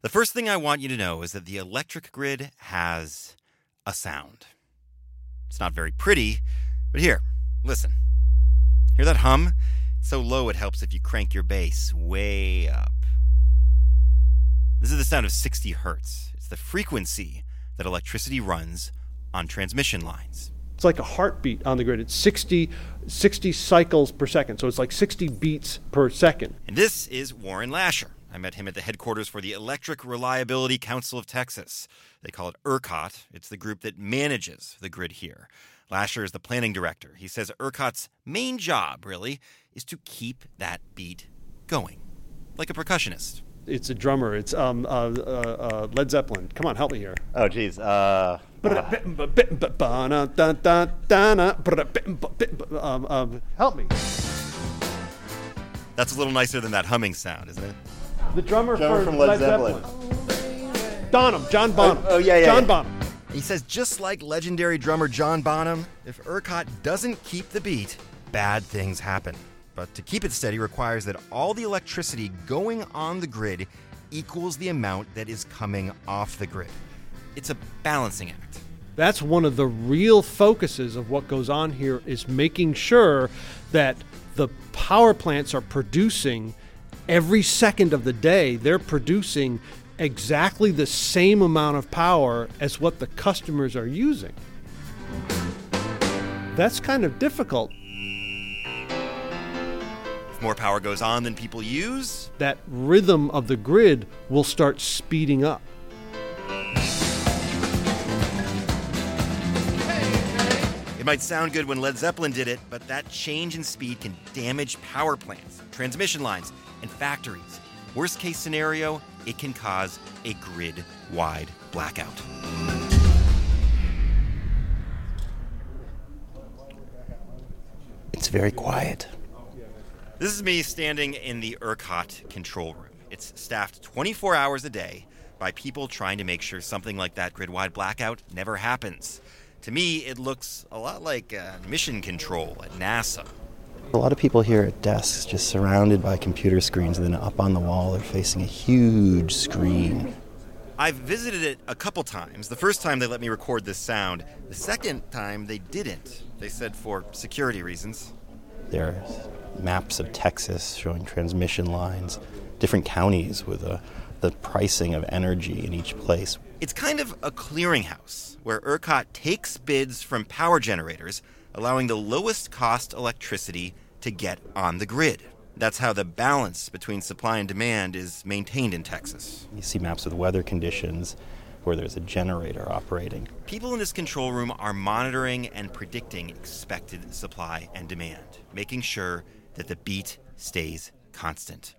The first thing I want you to know is that the electric grid has a sound. It's not very pretty, but here, listen. Hear that hum? It's so low it helps if you crank your bass way up. This is the sound of 60 hertz. It's the frequency that electricity runs on transmission lines. It's like a heartbeat on the grid. It's 60, 60 cycles per second. So it's like 60 beats per second. And this is Warren Lasher. I met him at the headquarters for the Electric Reliability Council of Texas. They call it ERCOT. It's the group that manages the grid here. Lasher is the planning director. He says ERCOT's main job, really, is to keep that beat going, like a percussionist. It's a drummer. It's um, uh, uh, uh, Led Zeppelin. Come on, help me here. Oh, geez. Uh, Um, um, help me. That's a little nicer than that humming sound, isn't it? The drummer, Drummer for from Led Led Zeppelin. Zeppelin. Bonham, John Bonham. oh, yeah, yeah, John yeah. Bonham. He says just like legendary drummer John Bonham, if ERCOT doesn't keep the beat, bad things happen. But to keep it steady requires that all the electricity going on the grid equals the amount that is coming off the grid. It's a balancing act. That's one of the real focuses of what goes on here is making sure that the power plants are producing every second of the day. They're producing exactly the same amount of power as what the customers are using. That's kind of difficult. If more power goes on than people use, That rhythm of the grid will start speeding up. It might sound good when Led Zeppelin did it, but that change in speed can damage power plants, transmission lines, and factories. Worst case scenario, it can cause a grid wide blackout. it's very quiet. This is me standing in the ERCOT control room. It's staffed 24 hours a day by people trying to make sure something like that grid wide blackout never happens. To me, it looks a lot like uh, mission control at NASA. A lot of people here at desks just surrounded by computer screens, and then up on the wall, they're facing a huge screen. I've visited it a couple times. The first time they let me record this sound, the second time they didn't. They said for security reasons. There are maps of Texas showing transmission lines, different counties with uh the pricing of energy in each place. It's kind of a clearinghouse where ERCOT takes bids from power generators, allowing the lowest cost electricity to get on the grid. That's how the balance between supply and demand is maintained in Texas. You see maps with weather conditions where there's a generator operating. People in this control room are monitoring and predicting expected supply and demand, making sure that the beat stays constant.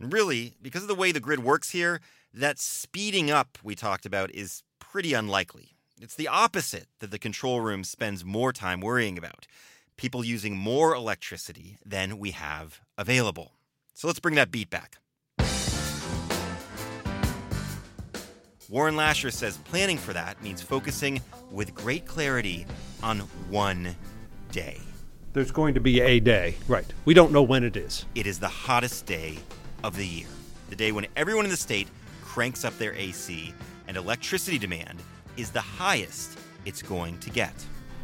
And really, because of the way the grid works here, that speeding up we talked about is pretty unlikely. It's the opposite that the control room spends more time worrying about people using more electricity than we have available. So let's bring that beat back. Warren Lasher says planning for that means focusing with great clarity on one day. There's going to be a day. Right. We don't know when it is. It is the hottest day of the year, the day when everyone in the state cranks up their AC and electricity demand is the highest it's going to get.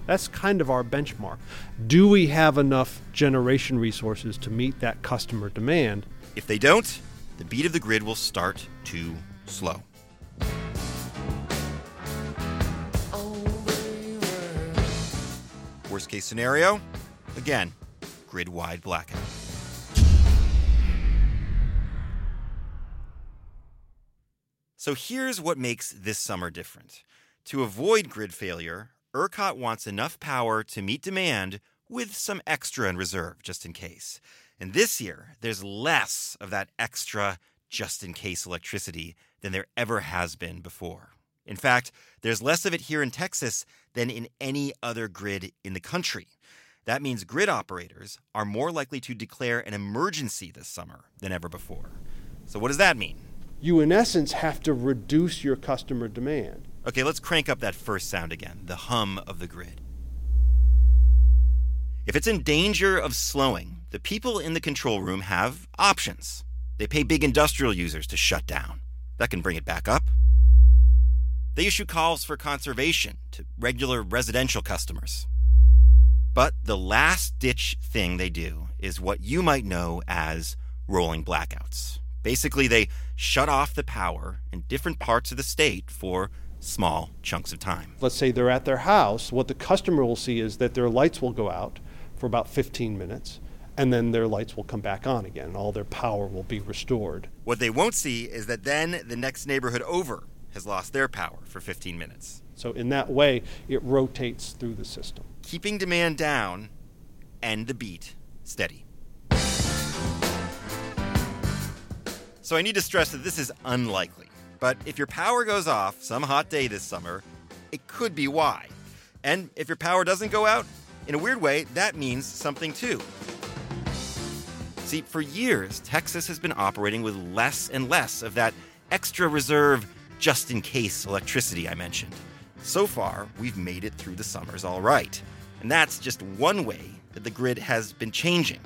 That's kind of our benchmark. Do we have enough generation resources to meet that customer demand? If they don't, the beat of the grid will start to slow. Worst case scenario, again, grid wide blackout. So here's what makes this summer different. To avoid grid failure, ERCOT wants enough power to meet demand with some extra in reserve, just in case. And this year, there's less of that extra just in case electricity than there ever has been before. In fact, there's less of it here in Texas than in any other grid in the country. That means grid operators are more likely to declare an emergency this summer than ever before. So, what does that mean? You, in essence, have to reduce your customer demand. Okay, let's crank up that first sound again the hum of the grid. If it's in danger of slowing, the people in the control room have options. They pay big industrial users to shut down. That can bring it back up. They issue calls for conservation to regular residential customers. But the last ditch thing they do is what you might know as rolling blackouts. Basically, they shut off the power in different parts of the state for small chunks of time. Let's say they're at their house. What the customer will see is that their lights will go out for about 15 minutes, and then their lights will come back on again. All their power will be restored. What they won't see is that then the next neighborhood over has lost their power for 15 minutes. So, in that way, it rotates through the system. Keeping demand down and the beat steady. So, I need to stress that this is unlikely. But if your power goes off some hot day this summer, it could be why. And if your power doesn't go out, in a weird way, that means something too. See, for years, Texas has been operating with less and less of that extra reserve, just in case electricity I mentioned. So far, we've made it through the summers all right. And that's just one way that the grid has been changing.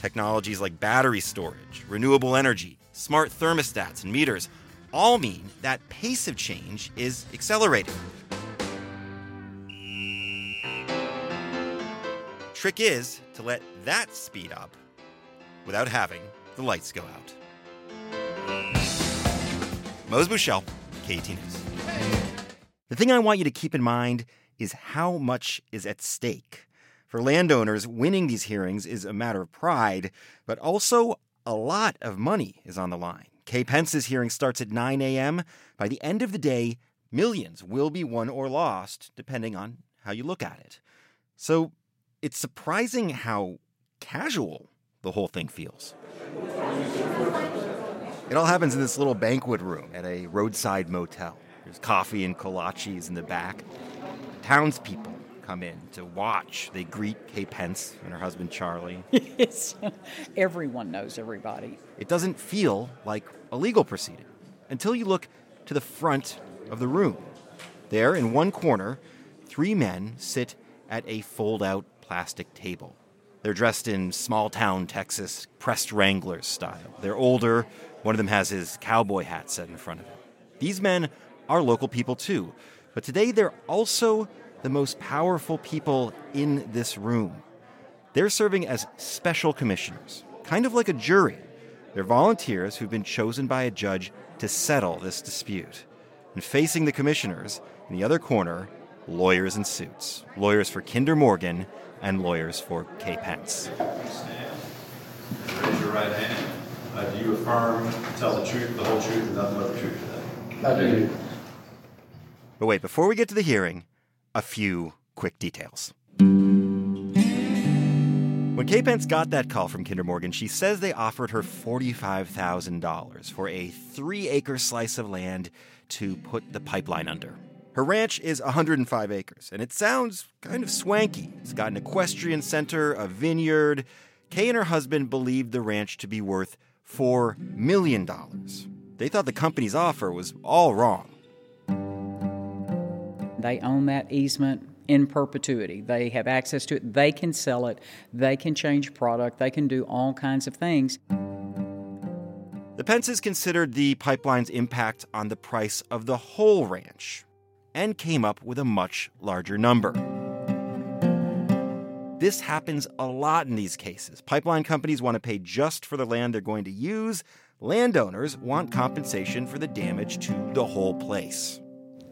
Technologies like battery storage, renewable energy, smart thermostats, and meters all mean that pace of change is accelerating. Trick is to let that speed up without having the lights go out. Mose Buchele, The thing I want you to keep in mind is how much is at stake. For landowners, winning these hearings is a matter of pride, but also a lot of money is on the line. Kay Pence's hearing starts at 9 a.m. By the end of the day, millions will be won or lost, depending on how you look at it. So it's surprising how casual the whole thing feels. It all happens in this little banquet room at a roadside motel. There's coffee and kolaches in the back. Townspeople come in to watch. They greet Kay Pence and her husband Charlie. Yes. Everyone knows everybody. It doesn't feel like a legal proceeding until you look to the front of the room. There, in one corner, three men sit at a fold out plastic table. They're dressed in small town Texas pressed Wranglers style. They're older. One of them has his cowboy hat set in front of him. These men are local people too, but today they're also the most powerful people in this room. They're serving as special commissioners, kind of like a jury. They're volunteers who've been chosen by a judge to settle this dispute. And facing the commissioners, in the other corner, lawyers in suits. Lawyers for Kinder Morgan and lawyers for Kay Pence. Raise your right hand. Uh, Do you affirm to tell the truth, the whole truth, and nothing but the truth today? I do. But wait, before we get to the hearing, a few quick details. When Kay Pence got that call from Kinder Morgan, she says they offered her $45,000 for a three acre slice of land to put the pipeline under. Her ranch is 105 acres, and it sounds kind of swanky. It's got an equestrian center, a vineyard. Kay and her husband believed the ranch to be worth $4 million. They thought the company's offer was all wrong. They own that easement in perpetuity. They have access to it. They can sell it. They can change product. They can do all kinds of things. The Pences considered the pipeline's impact on the price of the whole ranch and came up with a much larger number. This happens a lot in these cases. Pipeline companies want to pay just for the land they're going to use. Landowners want compensation for the damage to the whole place.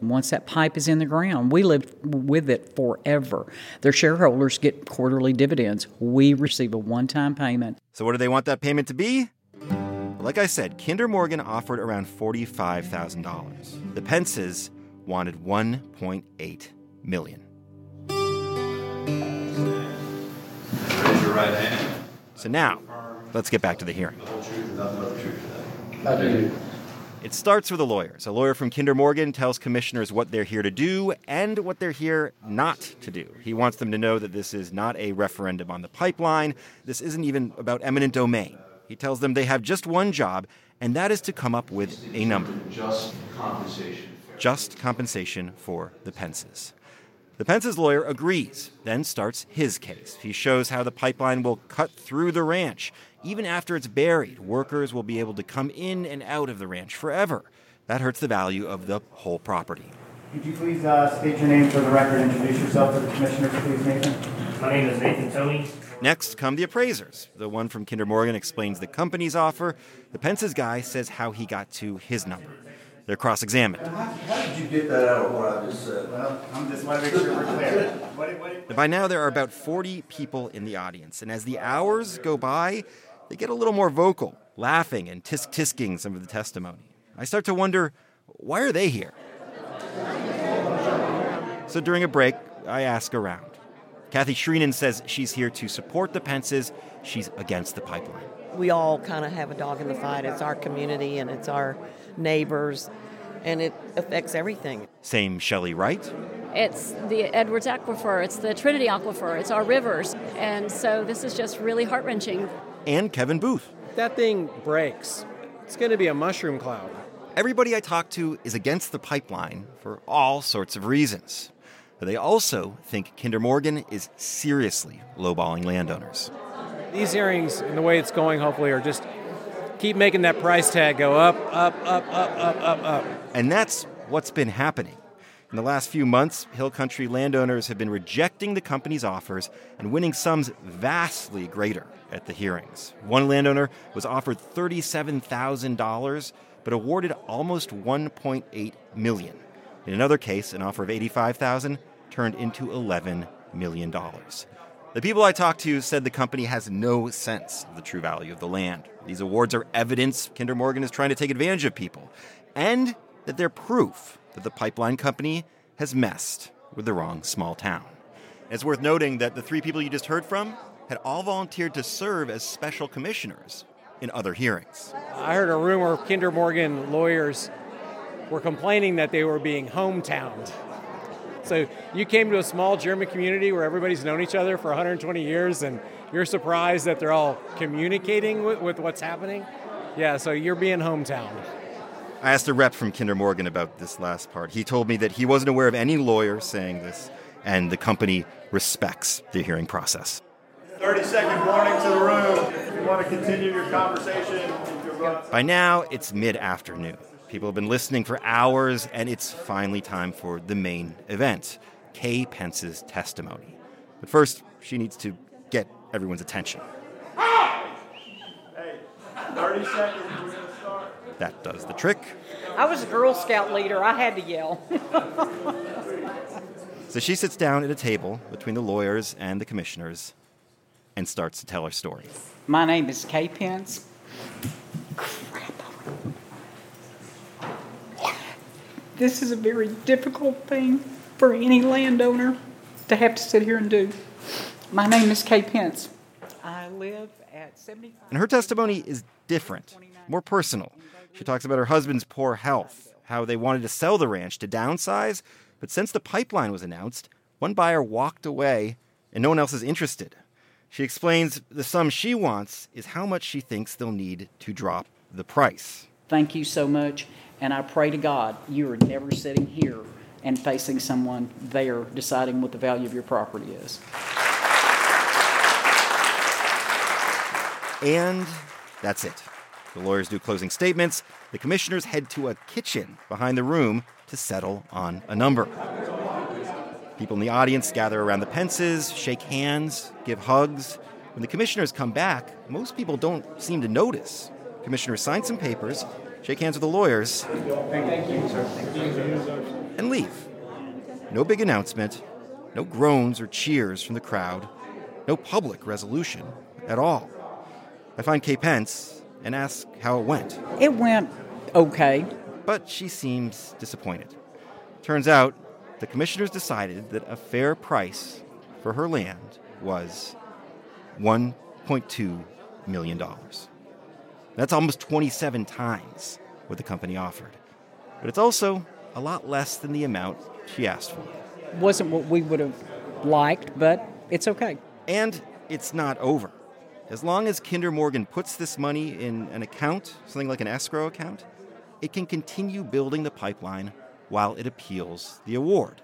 Once that pipe is in the ground, we live with it forever. Their shareholders get quarterly dividends. We receive a one time payment. So, what do they want that payment to be? Like I said, Kinder Morgan offered around $45,000. The Pences wanted 1.8 million. Right hand. So now, let's get back to the hearing. The whole truth, and nothing but the truth today. I do. It starts with the lawyers. A lawyer from Kinder Morgan tells commissioners what they're here to do and what they're here not to do. He wants them to know that this is not a referendum on the pipeline. This isn't even about eminent domain. He tells them they have just one job, and that is to come up with a number Just compensation. just compensation for the Pences. The Pence's lawyer agrees, then starts his case. He shows how the pipeline will cut through the ranch. Even after it's buried, workers will be able to come in and out of the ranch forever. that hurts the value of the whole property. Could you please uh, state your name for the record, and introduce yourself to the commissioners, please, Nathan? My name is Nathan Tony. Next come the appraisers. The one from Kinder Morgan explains the company's offer. The Pence's guy says how he got to his number. They're cross examined. How did you get that out of what I just said? Well, I'm just want to make sure we're clear. What, what, By now, there are about 40 people in the audience, and as the hours go by, they get a little more vocal, laughing and tisk tisking some of the testimony. I start to wonder why are they here? So during a break, I ask around. Kathy Shreenan says she's here to support the Pences. She's against the pipeline. We all kind of have a dog in the fight. It's our community and it's our neighbors, and it affects everything. Same Shelley Wright. It's the Edwards Aquifer, it's the Trinity Aquifer, it's our rivers. And so this is just really heart wrenching. And Kevin Booth. That thing breaks. It's going to be a mushroom cloud. Everybody I talk to is against the pipeline for all sorts of reasons. But they also think Kinder Morgan is seriously lowballing landowners. These hearings and the way it's going, hopefully, are just keep making that price tag go up, up, up, up, up, up, up. And that's what's been happening. In the last few months, Hill Country landowners have been rejecting the company's offers and winning sums vastly greater at the hearings. One landowner was offered $37,000 but awarded almost 1.8 million. In another case, an offer of 85,000 turned into 11 million dollars. The people I talked to said the company has no sense of the true value of the land. These awards are evidence Kinder Morgan is trying to take advantage of people, and that they're proof that the pipeline company has messed with the wrong small town. It's worth noting that the three people you just heard from had all volunteered to serve as special commissioners in other hearings. I heard a rumor Kinder Morgan lawyers were complaining that they were being hometowned. So you came to a small German community where everybody's known each other for 120 years, and you're surprised that they're all communicating with, with what's happening. Yeah, so you're being hometown. I asked a rep from Kinder Morgan about this last part. He told me that he wasn't aware of any lawyer saying this, and the company respects the hearing process. 30 second warning to the room. If you want to continue your conversation, By now, it's mid afternoon. People have been listening for hours, and it's finally time for the main event Kay Pence's testimony. But first, she needs to get everyone's attention. hey, 30 seconds, we're going to start. That does the trick. I was a Girl Scout leader. I had to yell. So she sits down at a table between the lawyers and the commissioners and starts to tell her story. My name is Kay Pence. This is a very difficult thing for any landowner to have to sit here and do. My name is Kay Pence. I live at 75. And her testimony is different, more personal. She talks about her husband's poor health, how they wanted to sell the ranch to downsize, but since the pipeline was announced, one buyer walked away and no one else is interested. She explains the sum she wants is how much she thinks they'll need to drop the price. Thank you so much, and I pray to God you are never sitting here and facing someone there deciding what the value of your property is. And that's it. The lawyers do closing statements. The commissioners head to a kitchen behind the room to settle on a number. People in the audience gather around the Pences, shake hands, give hugs. When the commissioners come back, most people don't seem to notice. Commissioners sign some papers, shake hands with the lawyers, and leave. No big announcement, no groans or cheers from the crowd, no public resolution at all. I find Kay Pence and ask how it went. It went okay. But she seems disappointed. Turns out the commissioners decided that a fair price for her land was $1.2 million. That's almost 27 times what the company offered. But it's also a lot less than the amount she asked for. Wasn't what we would have liked, but it's okay. And it's not over. As long as Kinder Morgan puts this money in an account, something like an escrow account, it can continue building the pipeline while it appeals the award.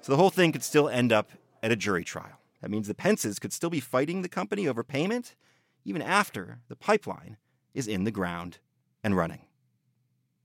So the whole thing could still end up at a jury trial. That means the Pences could still be fighting the company over payment even after the pipeline is in the ground and running.